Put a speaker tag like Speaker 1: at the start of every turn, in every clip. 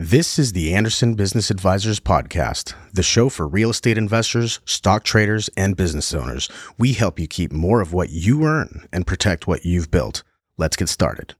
Speaker 1: This is the Anderson Business Advisors Podcast, the show for real estate investors, stock traders, and business owners. We help you keep more of what you earn and protect what you've built. Let's get started.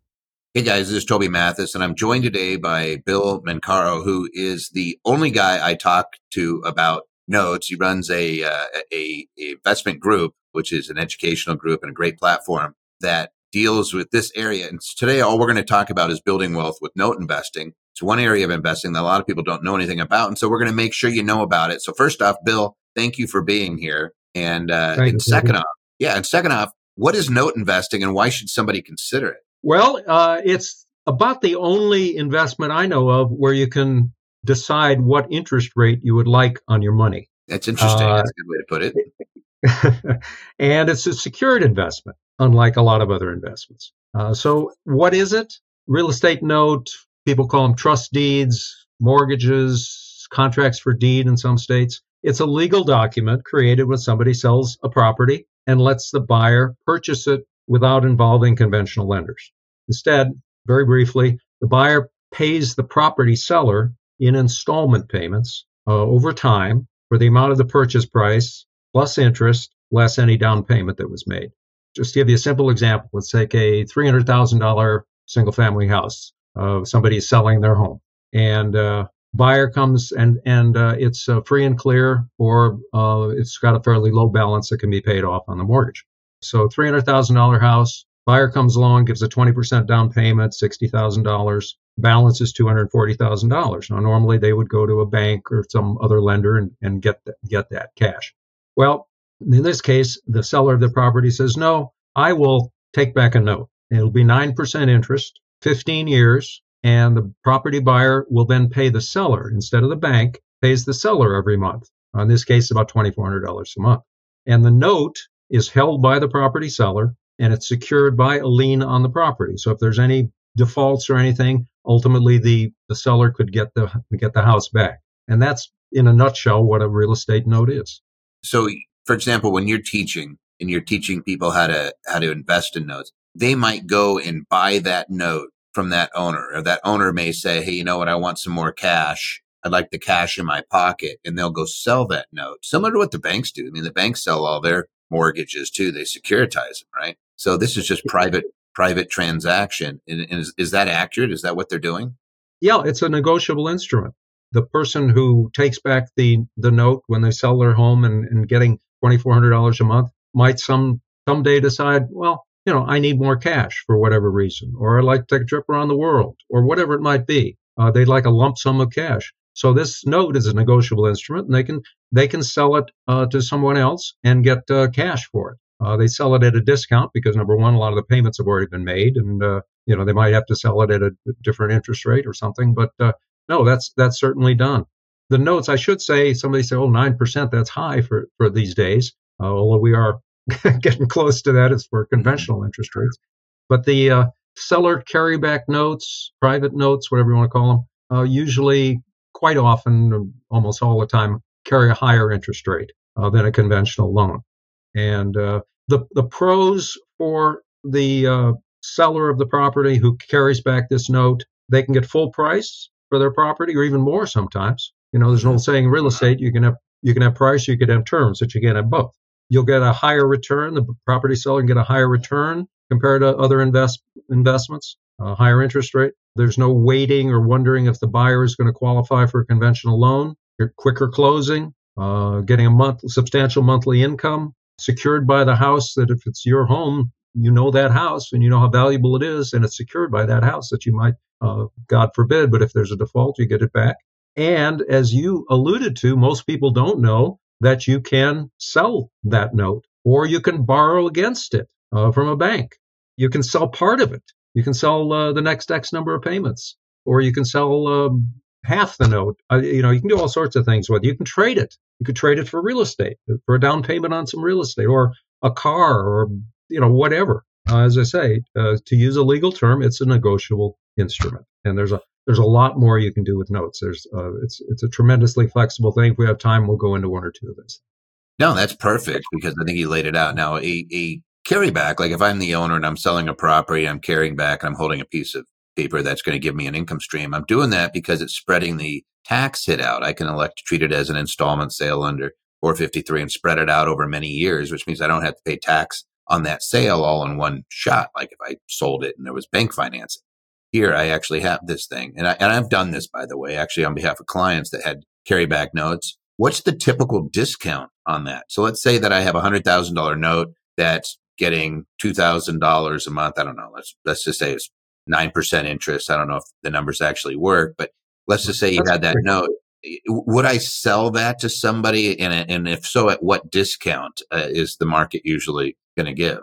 Speaker 2: Hey guys, this is Toby Mathis, and I'm joined today by Bill Mencarow, who is the only guy I talk to about notes. He runs a, uh, a, a investment group, which is an educational group and a great platform that deals with this area. And today, all we're going to talk about is building wealth with note investing. It's one area of investing that a lot of people don't know anything about. And so we're going to make sure you know about it. So first off, Bill, thank you for being here. And, uh, and second off, yeah. And second off, what is note investing and why should somebody consider it?
Speaker 3: Well, uh, it's about the only investment I know of where you can decide what interest rate you would like on your money.
Speaker 2: That's interesting. Uh, That's a good way to
Speaker 3: put it. and it's a secured investment, unlike a lot of other investments. Uh, so, what is it? Real estate note, People call them trust deeds, mortgages, contracts for deed in some states. It's a legal document created when somebody sells a property and lets the buyer purchase it without involving conventional lenders. Instead, very briefly, the buyer pays the property seller in installment payments uh, over time for the amount of the purchase price plus interest less any down payment that was made. Just to give you a simple example, let's take a $300,000 single family house uh, somebody is selling their home. And uh, buyer comes and and uh, it's uh, free and clear or uh, it's got a fairly low balance that can be paid off on the mortgage. So $300000 house buyer comes along gives a 20% down payment $60000 balance is $240000 now normally they would go to a bank or some other lender and, and get, that, get that cash. Well in this case the seller of the property says no i will take back a note. It'll be 9% interest 15 years, and the property buyer will then pay the seller instead of the bank, pays the seller every month. In this case, about $2,400 a month. And the note is held by the property seller and it's secured by a lien on the property. So if there's any defaults or anything, ultimately the, the seller could get the get the house back. And that's in a nutshell what a real estate note is.
Speaker 2: So for example, when you're teaching and you're teaching people how to how to invest in notes, they might go and buy that note from that owner, or that owner may say, Hey, you know what? I want some more cash. I'd like the cash in my pocket. And they'll go sell that note, similar to what the banks do. I mean, the banks sell all their mortgages too. They securitize them, right? So this is just private, private transaction. And, and is, is that accurate? Is that what they're doing?
Speaker 3: Yeah, it's a negotiable instrument. The person who takes back the, the note when they sell their home and, and getting $2,400 a month might some someday decide, well, you know, I need more cash for whatever reason, or I'd like to take a trip around the world, or whatever it might be. Uh, they'd like a lump sum of cash. So this note is a negotiable instrument, and they can they can sell it uh, to someone else and get uh, cash for it. Uh, they sell it at a discount because number one, a lot of the payments have already been made, and uh, you know they might have to sell it at a different interest rate or something. But uh, no, that's that's certainly done. The notes, I should say, somebody say, oh, nine percent, that's high for for these days. although we are getting close to that is for mm-hmm. conventional interest rates. But the uh, seller carryback notes, private notes, whatever you want to call them, uh, usually quite often, almost all the time, carry a higher interest rate uh, than a conventional loan. And uh, the the pros for the uh, seller of the property who carries back this note, they can get full price for their property, or even more sometimes. You know, there's an old saying in real estate: you can have you can have price, you can have terms, but you can't have both you'll get a higher return. The property seller can get a higher return compared to other invest, investments, a higher interest rate. There's no waiting or wondering if the buyer is going to qualify for a conventional loan. quicker closing, uh, getting a month, substantial monthly income secured by the house that if it's your home, you know that house and you know how valuable it is and it's secured by that house that you might, uh, God forbid, but if there's a default, you get it back. And as you alluded to, most people don't know that you can sell that note or you can borrow against it uh, from a bank. You can sell part of it. You can sell uh, the next X number of payments, or you can sell um, half the note. Uh, you know, you can do all sorts of things with it. You can trade it. You could trade it for real estate, for a down payment on some real estate, or a car, or you know, whatever. Uh, as I say, uh, to use a legal term, it's a negotiable instrument, and there's a there's a lot more you can do with notes. There's uh, it's it's a tremendously flexible thing. If we have time, we'll go into one or two of those.
Speaker 2: No, that's perfect because I think you laid it out. Now, a, a carryback, like if I'm the owner and I'm selling a property, I'm carrying back and I'm holding a piece of paper that's going to give me an income stream. I'm doing that because it's spreading the tax hit out. I can elect to treat it as an installment sale under 453 and spread it out over many years, which means I don't have to pay tax on that sale all in one shot. Like if I sold it and there was bank financing. Here, I actually have this thing. And, I, and I've done this, by the way, actually on behalf of clients that had carryback notes. What's the typical discount on that? So let's say that I have a $100,000 note that's getting $2,000 a month. I don't know. Let's, let's just say it's 9% interest. I don't know if the numbers actually work, but let's just say you That's had that note. Would I sell that to somebody? And, and if so, at what discount uh, is the market usually going to give?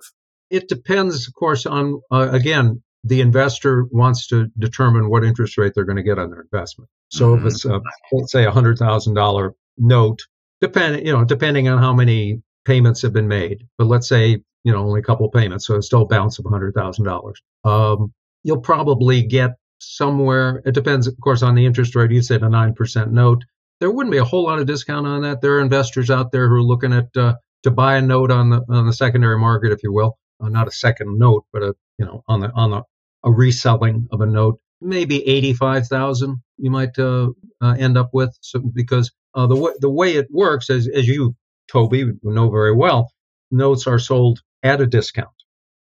Speaker 3: It depends, of course, on, uh, again, the investor wants to determine what interest rate they're going to get on their investment. So mm-hmm. if it's, a, let's say, a $100,000 note, depend, you know, depending on how many payments have been made, but let's say, you know, only a couple payments, so it's still a balance of a $100,000. Um, you'll probably get somewhere. It depends, of course, on the interest rate. You said a nine percent note. There wouldn't be a whole lot of discount on that. There are investors out there who are looking at uh, to buy a note on the on the secondary market, if you will, uh, not a second note, but a you know on the on the a reselling of a note, maybe eighty five thousand. You might uh, uh, end up with so, because uh, the way the way it works, as as you Toby know very well, notes are sold at a discount.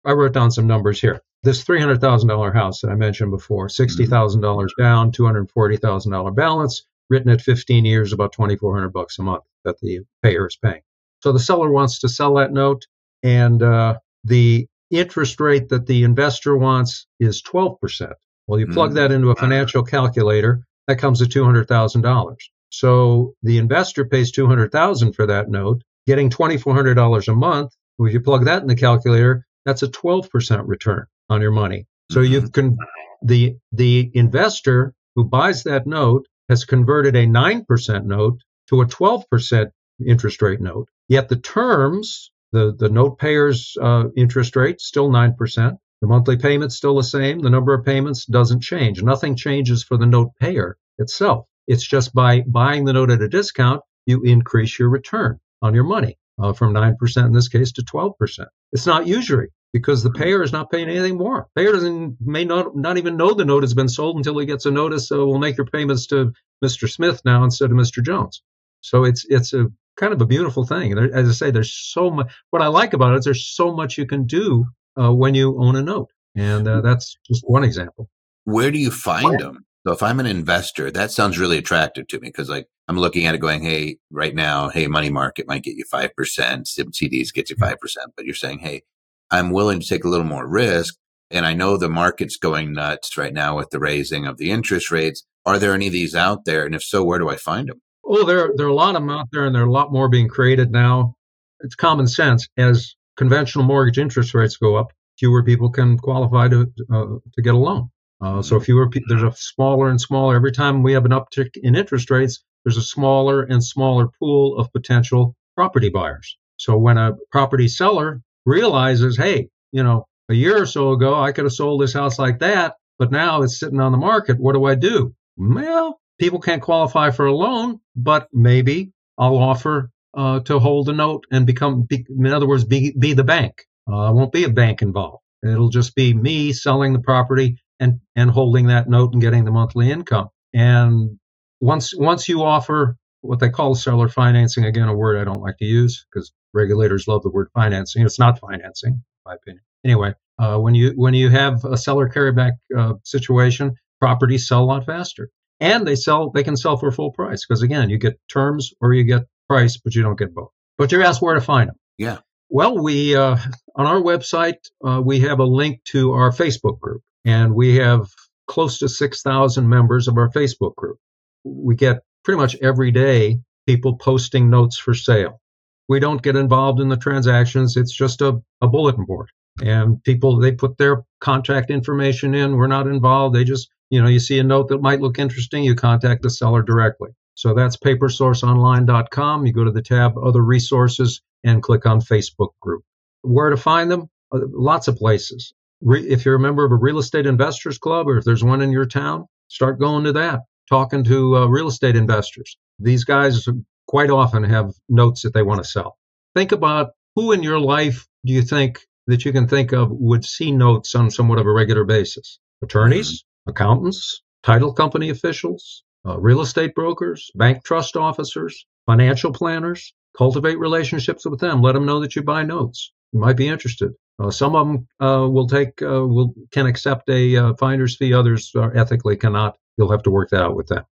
Speaker 3: I wrote down some numbers here this $300,000 house that I mentioned before, $60,000 mm-hmm. down, $240,000 balance, written at 15 years, about 2,400 bucks a month that the payer is paying. So the seller wants to sell that note, and uh, the interest rate that the investor wants is 12%. Well, you plug mm-hmm. that into a financial calculator, that comes to $200,000. So the investor pays 200,000 for that note, getting $2,400 a month. Well, if you plug that in the calculator, that's a 12% return on your money. So mm-hmm. you've con- the the investor who buys that note has converted a 9% note to a 12% interest rate note. Yet the terms, the, the note payer's uh, interest rate, still 9%. The monthly payment's still the same. The number of payments doesn't change. Nothing changes for the note payer itself. It's just by buying the note at a discount, you increase your return on your money uh, from 9% in this case to 12%. It's not usury because the payer is not paying anything more. Payer doesn't may not not even know the note has been sold until he gets a notice. So we'll make your payments to Mr. Smith now instead of Mr. Jones. So it's it's a kind of a beautiful thing. And as I say, there's so much. What I like about it is there's so much you can do uh, when you own a note, and uh, that's just one example.
Speaker 2: Where do you find them? So if I'm an investor, that sounds really attractive to me because like I'm looking at it going, Hey, right now, Hey, money market might get you 5%. CDs gets you 5%, but you're saying, Hey, I'm willing to take a little more risk. And I know the market's going nuts right now with the raising of the interest rates. Are there any of these out there? And if so, where do I find them?
Speaker 3: Oh, there, there are a lot of them out there, and there are a lot more being created now. It's common sense. As conventional mortgage interest rates go up, fewer people can qualify to uh, to get a loan. Uh, so fewer pe- there's a smaller and smaller. Every time we have an uptick in interest rates, there's a smaller and smaller pool of potential property buyers. So when a property seller realizes, hey, you know, a year or so ago, I could have sold this house like that, but now it's sitting on the market. What do I do? Well, people can't qualify for a loan, but maybe I'll offer uh, to hold a note and become, be, in other words, be, be the bank. Uh, won't be a bank involved. It'll just be me selling the property and, and holding that note and getting the monthly income. And once, once you offer what they call seller financing, again, a word I don't like to use because regulators love the word financing. It's not financing, in my opinion. Anyway, uh, when you when you have a seller carryback uh, situation, properties sell a lot faster, and they sell they can sell for full price because again, you get terms or you get price, but you don't get both. But you're asked where to find them.
Speaker 2: Yeah.
Speaker 3: Well, we uh, on our website uh, we have a link to our Facebook group, and we have close to six thousand members of our Facebook group. We get pretty much every day people posting notes for sale. We don't get involved in the transactions. It's just a, a bulletin board. And people, they put their contact information in. We're not involved. They just, you know, you see a note that might look interesting, you contact the seller directly. So that's papersourceonline.com. You go to the tab Other Resources and click on Facebook group. Where to find them? Uh, lots of places. Re- if you're a member of a real estate investors club or if there's one in your town, start going to that talking to uh, real estate investors. These guys quite often have notes that they want to sell. Think about who in your life do you think that you can think of would see notes on somewhat of a regular basis? Attorneys, accountants, title company officials, uh, real estate brokers, bank trust officers, financial planners. Cultivate relationships with them. Let them know that you buy notes. You might be interested. Uh, some of them uh, will take uh, will can accept a uh, finder's fee. Others ethically cannot. You'll have to work that out with them.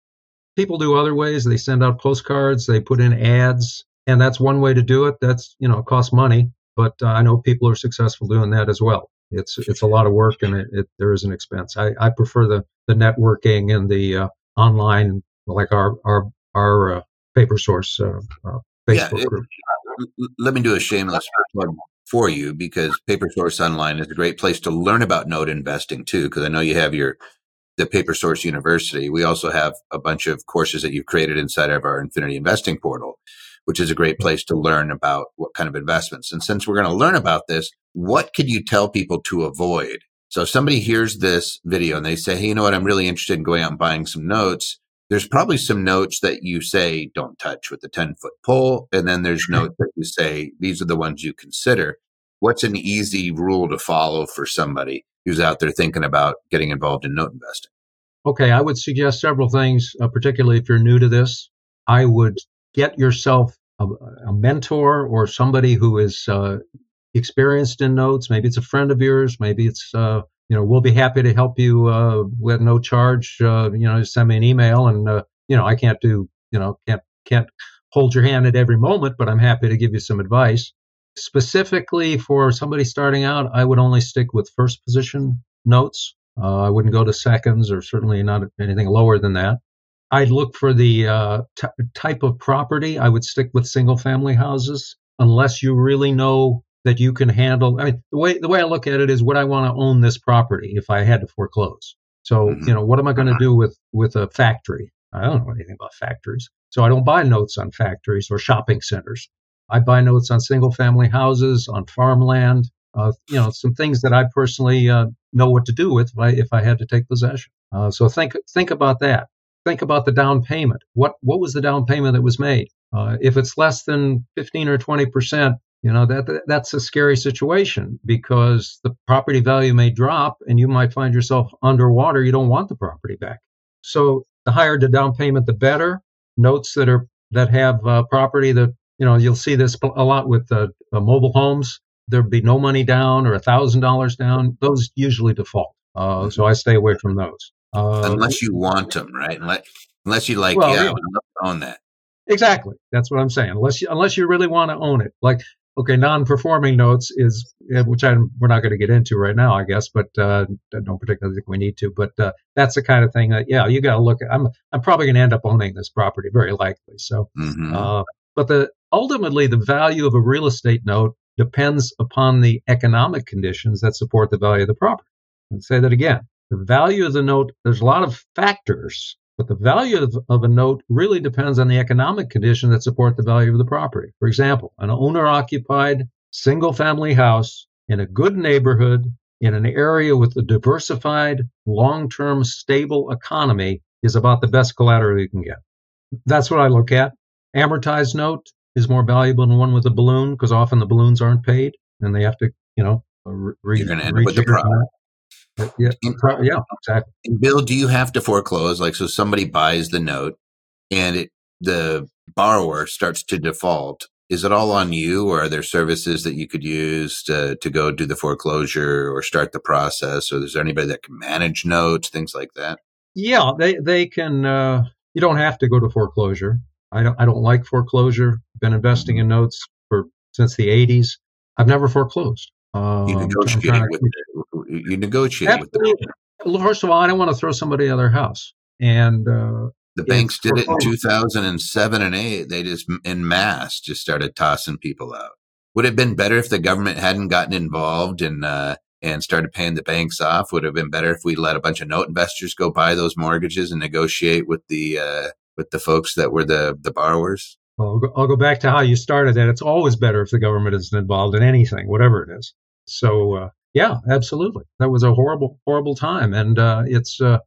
Speaker 3: People do other ways. They send out postcards. They put in ads, and that's one way to do it. That's you know costs money, but uh, I know people are successful doing that as well. It's it's a lot of work and it, it there is an expense. I, I prefer the the networking and the uh, online like our our our uh, paper source uh, uh, Facebook yeah, group.
Speaker 2: Let me do a shameless plug for you because Paper Source Online is a great place to learn about note investing too. Because I know you have your the Paper Source University. We also have a bunch of courses that you've created inside of our Infinity Investing portal, which is a great place to learn about what kind of investments. And since we're going to learn about this, what could you tell people to avoid? So if somebody hears this video and they say, Hey, you know what? I'm really interested in going out and buying some notes. There's probably some notes that you say don't touch with the 10 foot pole. And then there's notes that you say, these are the ones you consider. What's an easy rule to follow for somebody who's out there thinking about getting involved in note investing?
Speaker 3: Okay. I would suggest several things, uh, particularly if you're new to this. I would get yourself a, a mentor or somebody who is uh, experienced in notes. Maybe it's a friend of yours. Maybe it's, uh, you know, we'll be happy to help you uh, with no charge. Uh, you know, just send me an email, and uh, you know, I can't do, you know, can't can't hold your hand at every moment, but I'm happy to give you some advice. Specifically for somebody starting out, I would only stick with first position notes. Uh, I wouldn't go to seconds, or certainly not anything lower than that. I'd look for the uh, t- type of property. I would stick with single family houses unless you really know that you can handle. I mean, the way the way I look at it is, would I want to own this property if I had to foreclose? So, mm-hmm. you know, what am I going to do with with a factory? I don't know anything about factories, so I don't buy notes on factories or shopping centers. I buy notes on single family houses, on farmland. Uh, you know, some things that I personally uh, know what to do with if I, if I had to take possession. Uh, so think think about that. Think about the down payment. What what was the down payment that was made? Uh, if it's less than 15 or 20 percent, you know that that's a scary situation because the property value may drop and you might find yourself underwater. You don't want the property back. So the higher the down payment the better. Notes that are that have uh, property that you know you'll see this a lot with uh, uh, mobile homes. There'd be no money down or a thousand dollars down. Those usually default. Uh, so i stay away from those
Speaker 2: uh, unless you want them right unless, unless you like well, yeah, yeah. i would love to own that
Speaker 3: Exactly. That's what I'm saying. Unless you, unless you really want to own it. Like Okay, non-performing notes is which I we're not going to get into right now, I guess, but uh, I don't particularly think we need to. But uh, that's the kind of thing that yeah, you got to look at. I'm I'm probably going to end up owning this property very likely. So, mm-hmm. uh, but the ultimately the value of a real estate note depends upon the economic conditions that support the value of the property. And say that again. The value of the note, there's a lot of factors but the value of, of, a note really depends on the economic conditions that support the value of the property. For example, an owner occupied single family house in a good neighborhood in an area with a diversified, long term, stable economy is about the best collateral you can get. That's what I look at. Amortized note is more valuable than one with a balloon because often the balloons aren't paid and they have to, you know,
Speaker 2: re- You're going to end up with the problem.
Speaker 3: Yeah, yeah, exactly.
Speaker 2: And Bill, do you have to foreclose? Like, so somebody buys the note and it, the borrower starts to default. Is it all on you, or are there services that you could use to, to go do the foreclosure or start the process? Or is there anybody that can manage notes, things like that?
Speaker 3: Yeah, they they can. Uh, you don't have to go to foreclosure. I don't. I don't like foreclosure. Been investing mm-hmm. in notes for since the '80s. I've never foreclosed.
Speaker 2: Um, you negotiate with you negotiate with them.
Speaker 3: First of all, I don't want to throw somebody out of their house, and uh,
Speaker 2: the banks did it in 2007 and 8 they just in mass just started tossing people out would it have been better if the government hadn't gotten involved and uh, and started paying the banks off would it have been better if we let a bunch of note investors go buy those mortgages and negotiate with the uh, with the folks that were the the borrowers
Speaker 3: well, I'll go, I'll go back to how you started that. It's always better if the government isn't involved in anything, whatever it is. So, uh, yeah, absolutely. That was a horrible, horrible time, and uh, it's uh,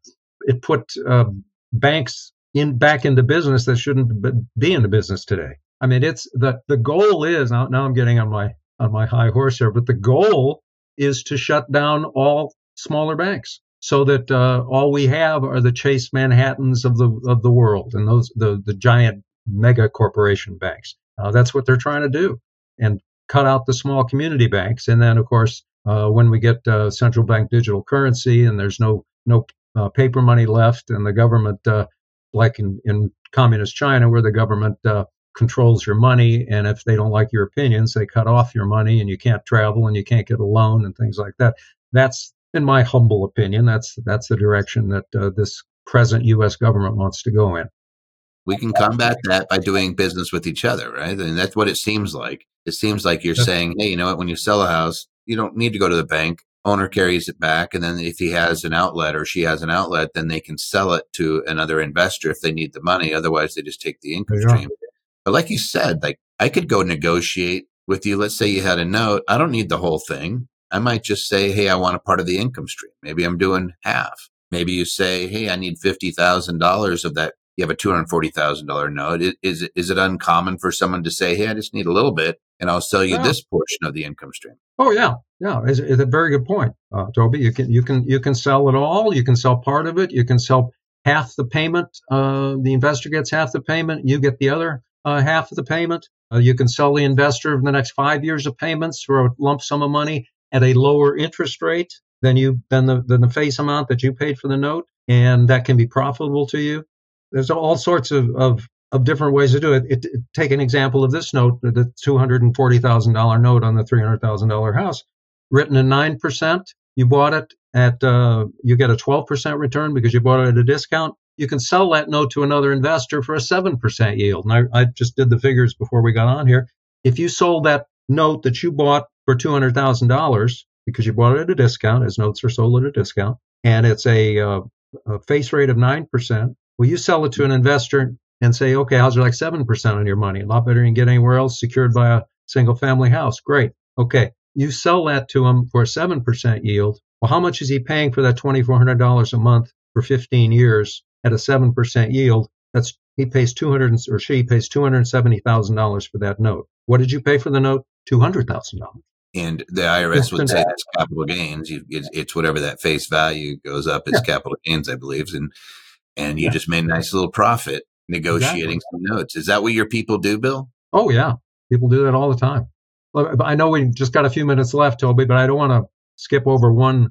Speaker 3: it put uh, banks in back into business that shouldn't be in the business today. I mean, it's the the goal is now. Now I'm getting on my on my high horse here, but the goal is to shut down all smaller banks. so that uh, all we have are the Chase Manhattans of the of the world and those the the giant mega corporation banks. Uh, that's what they're trying to do, and cut out the small community banks. And then, of course, uh, when we get uh, central bank digital currency and there's no no uh, paper money left, and the government, uh, like in, in communist China, where the government controls your money, and if they don't like your opinions, they cut off your money, and you can't travel and you can't get a loan and things like that. That's in my humble opinion, that's that's the direction that uh, this present U.S. government wants to go in.
Speaker 2: We can combat that by doing business with each other, right? And that's what it seems like. It seems like you're saying, hey, you know what? When you sell a house, you don't need to go to the bank. Owner carries it back, and then if he has an outlet or she has an outlet, then they can sell it to another investor if they need the money. Otherwise, they just take the income yeah. stream. But like you said, like I could go negotiate with you. Let's say you had a note. I don't need the whole thing. I might just say, Hey, I want a part of the income stream. Maybe I'm doing half. Maybe you say, Hey, I need $50,000 of that. You have a $240,000 note. Is, is it uncommon for someone to say, Hey, I just need a little bit and I'll sell you yeah. this portion of the income stream?
Speaker 3: Oh yeah. Yeah. It's, it's a very good point, uh, Toby. You can, you can, you can sell it all. You can sell part of it. You can sell half the payment. Uh, the investor gets half the payment. You get the other uh, half of the payment. Uh, you can sell the investor the next five years of payments for a lump sum of money at a lower interest rate than you than the than the face amount that you paid for the note, and that can be profitable to you. There's all sorts of of, of different ways to do it. it, it take an example of this note, the two hundred and forty thousand dollar note on the three hundred thousand dollar house, written nine percent. You bought it at uh, you get a twelve percent return because you bought it at a discount. You can sell that note to another investor for a seven percent yield. And I, I just did the figures before we got on here. If you sold that note that you bought for $200,000 because you bought it at a discount, as notes are sold at a discount, and it's a, uh, a face rate of 9%. Well, you sell it to an investor and say, okay, how's it like 7% on your money? A lot better than you get anywhere else secured by a single family house. Great. Okay. You sell that to him for a 7% yield. Well, how much is he paying for that $2,400 a month for 15 years at a 7% yield? That's he pays 200 or she pays $270,000 for that note. What did you pay for the note? $200,000
Speaker 2: and the IRS would say that's capital gains. You, it's, it's, whatever that face value goes up as yeah. capital gains, I believe, and and you yeah. just made a nice little profit negotiating exactly. some notes. Is that what your people do, Bill?
Speaker 3: Oh yeah, people do that all the time. I know we just got a few minutes left, Toby, but I don't want to skip over one.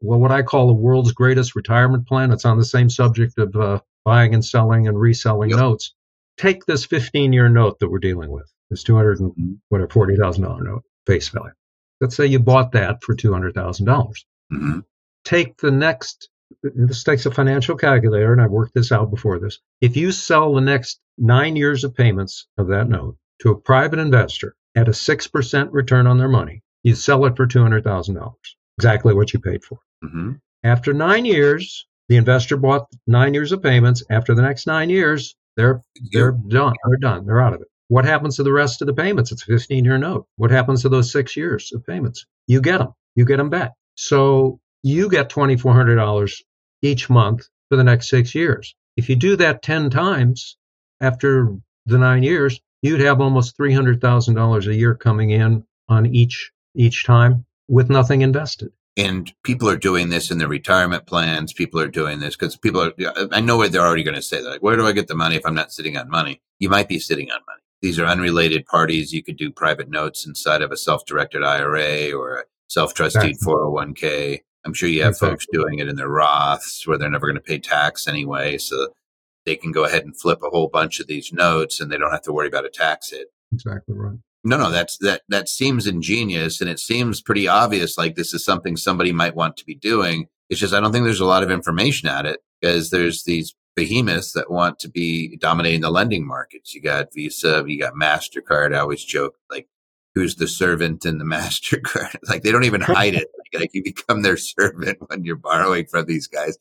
Speaker 3: Well, what I call the world's greatest retirement plan. It's on the same subject of uh, buying and selling and reselling yep. notes. Take this 15 year note that we're dealing with, this 200 and mm-hmm. whatever, $40,000 note face value. Let's say you bought that for 200,000. dollars mm-hmm. Take the next, this takes a financial calculator, and I've worked this out before this. If you sell the next nine years of payments of that note to a private investor at a 6% return on their money, you sell it for $200,000, exactly what you paid for. Mm-hmm. After nine years, the investor bought nine years of payments. After the next nine years, they're they're done. They're done. They're out of it. What happens to the rest of the payments? It's a 15 year note. What happens to those six years of payments? You get them. You get them back. So you get $2,400 each month for the next six years. If you do that 10 times after the nine years, you'd have almost $300,000 a year coming in on each each time with nothing invested.
Speaker 2: And people are doing this in their retirement plans. People are doing this because people are, I know what they're already going to say. They're like, where do I get the money if I'm not sitting on money? You might be sitting on money these are unrelated parties. You could do private notes inside of a self-directed IRA or a self-trusted 401k. I'm sure you have exactly. folks doing it in their Roths where they're never going to pay tax anyway. So they can go ahead and flip a whole bunch of these notes and they don't have to worry about a tax hit.
Speaker 3: Exactly right.
Speaker 2: No, no, that's that that seems ingenious and it seems pretty obvious like this is something somebody might want to be doing. It's just I don't think there's a lot of information at it because there's these behemoths that want to be dominating the lending markets. You got Visa, you got MasterCard. I always joke, like, who's the servant in the MasterCard? like, they don't even hide it. Like, you become their servant when you're borrowing from these guys.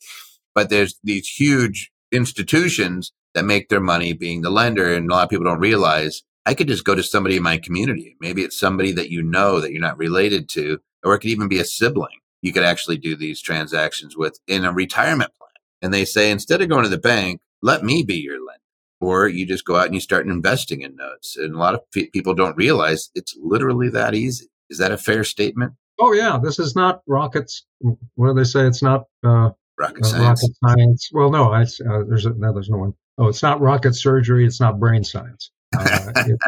Speaker 2: But there's these huge institutions that make their money being the lender. And a lot of people don't realize I could just go to somebody in my community. Maybe it's somebody that you know that you're not related to, or it could even be a sibling. You could actually do these transactions with in a retirement plan. and they say, instead of going to the bank, let me be your lender. Or you just go out and you start investing in notes. And a lot of pe- people don't realize it's literally that easy. Is that a fair statement?
Speaker 3: Oh, yeah. This is not rockets. What do they say? It's not uh,
Speaker 2: rocket uh, science.
Speaker 3: Rocket science. Well, no, I, uh, there's a, no, there's no one. Oh, it's not rocket surgery. It's not brain science. Uh, it,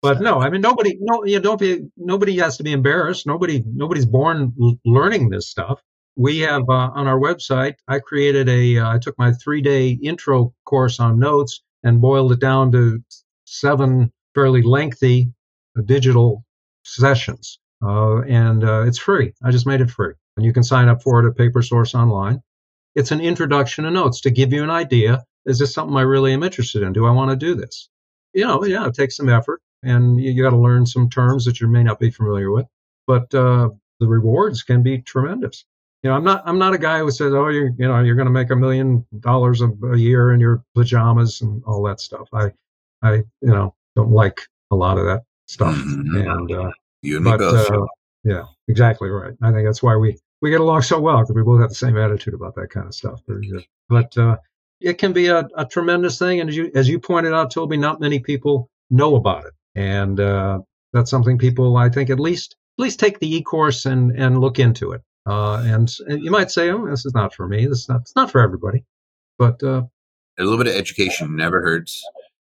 Speaker 3: but no, I mean nobody. No, you don't be. Nobody has to be embarrassed. Nobody. Nobody's born l- learning this stuff. We have uh, on our website. I created a. Uh, I took my three day intro course on notes and boiled it down to seven fairly lengthy uh, digital sessions, uh, and uh, it's free. I just made it free, and you can sign up for it at PaperSource Online. It's an introduction to notes to give you an idea. Is this something I really am interested in? Do I want to do this? You know, yeah, it takes some effort and you, you got to learn some terms that you may not be familiar with. But uh, the rewards can be tremendous. You know, I'm not I'm not a guy who says, "Oh, you're you know you're going to make a million dollars a year in your pajamas and all that stuff." I I you know don't like a lot of that stuff. Mm-hmm. And uh,
Speaker 2: you and me both. Uh,
Speaker 3: yeah, exactly right. I think that's why we we get along so well because we both have the same attitude about that kind of stuff. But uh, it can be a, a tremendous thing, and as you as you pointed out, Toby, not many people know about it and uh, that's something people I think at least at least take the e-course and and look into it. Uh, and, and, you might say, "Oh, this is not for me. This is not it's not for everybody." But uh,
Speaker 2: a little bit of education never hurts,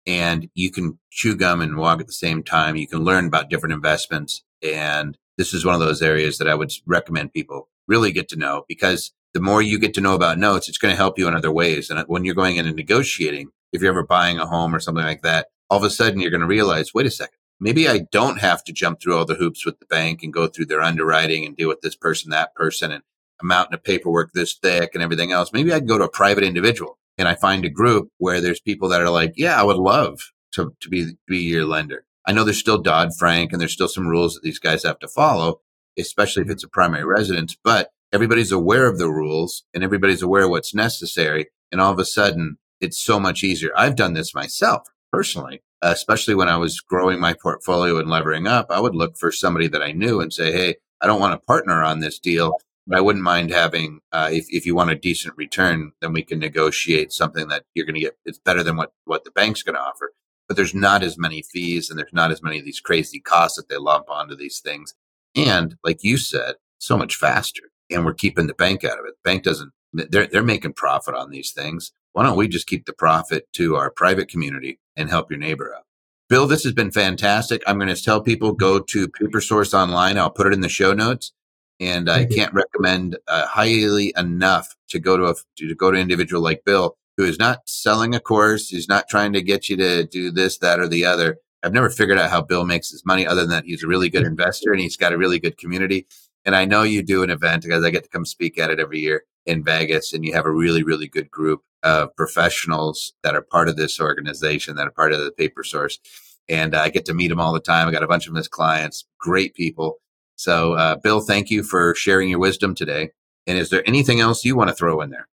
Speaker 2: and you can chew gum and walk at the same time. You can learn about different investments, and this is one of those areas that I would recommend people really get to know because the more you get to know about notes, it's going to help you in other ways. And uh, when you're going in and negotiating, if you're ever buying a home or something like that, all of a sudden you're going to realize, wait a second, maybe I don't have to jump through all the hoops with the bank and go through their underwriting and deal with this person, that person, and a mountain of paperwork this thick and everything else. Maybe I can go to a private individual and I find a group where there's people that are like, yeah, I would love to, to be, be your lender. I know there's still Dodd Frank and there's still some rules that these guys have to follow, especially if it's a primary residence, but everybody's aware of the rules and everybody's aware of what's necessary. And all of a sudden it's so much easier. I've done this myself personally, especially when I was growing my portfolio and levering up, I would look for somebody that I knew and say, Hey, I don't want to partner on this deal, but I wouldn't mind having, uh, if, if you want a decent return, then we can negotiate something that you're going to get. It's better than what, what the bank's going to offer, but there's not as many fees and there's not as many of these crazy costs that they lump onto these things. And like you said, so much faster and we're keeping the bank out of it. The bank doesn't, they're, they're making profit on these things. Why don't we just keep the profit to our private community and help your neighbor out? Bill, this has been fantastic. I'm going to tell people go to PaperSource online. I'll put it in the show notes. And I can't recommend uh, highly enough to go to a to go to an individual like Bill, who is not selling a course. He's not trying to get you to do this, that, or the other. I've never figured out how Bill makes his money other than that he's a really good investor and he's got a really good community. And I know you do an event because I get to come speak at it every year in Vegas and you have a really, really good group of professionals that are part of this organization, that are part of the paper source. And I get to meet them all the time. I got a bunch of them as clients, great people. So, uh, Bill, thank you for sharing your wisdom today. And is there anything else you want to throw in there?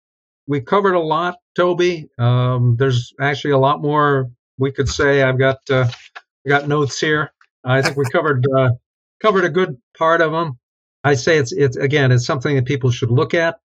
Speaker 3: We covered a lot, Toby. Um, there's actually a lot more we could say. I've got uh, got notes here. I think we covered uh, covered a good part of them. I say it's it's again it's something that people should look at.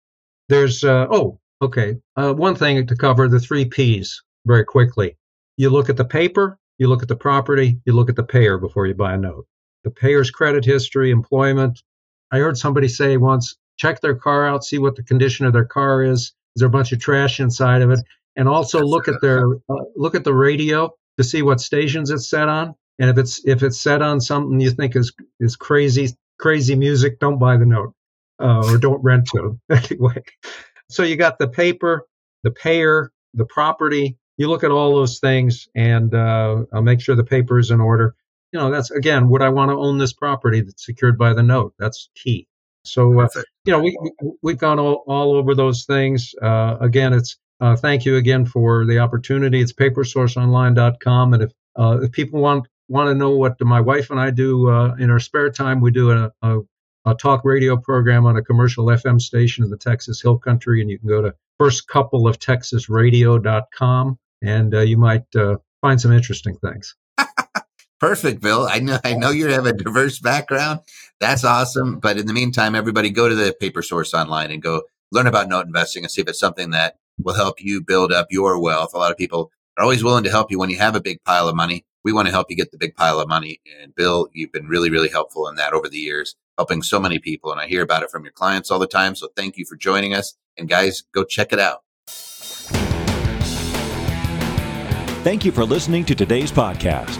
Speaker 3: There's uh, oh okay uh, one thing to cover the three P's very quickly. You look at the paper, you look at the property, you look at the payer before you buy a note. The payer's credit history, employment. I heard somebody say once, check their car out, see what the condition of their car is. Is there a bunch of trash inside of it? And also look at their uh, look at the radio to see what stations it's set on. And if it's if it's set on something you think is is crazy crazy music, don't buy the note uh, or don't rent to anyway. So you got the paper, the payer, the property. You look at all those things and uh, I'll make sure the paper is in order. You know, that's again, would I want to own this property that's secured by the note? That's key. So, uh, you know, we, we've gone all, all over those things. Uh, again, it's uh, thank you again for the opportunity. It's papersourceonline.com. And if, uh, if people want want to know what my wife and I do uh, in our spare time, we do a, a, a, talk radio program on a commercial FM station in the Texas Hill Country, and you can go to firstcoupleoftexasradio.com, and uh, you might uh, find some interesting things.
Speaker 2: Perfect, Bill. I know I know you have a diverse background. That's awesome. But in the meantime, everybody go to the paper source online and go learn about note investing and see if it's something that will help you build up your wealth. A lot of people are always willing to help you when you have a big pile of money we want to help you get the big pile of money. And Bill, you've been really, really helpful in that over the years. helping so many people. And I hear about it from your clients all the time. So thank you for joining us. And guys, go check it out.
Speaker 4: Thank you for listening to today's podcast.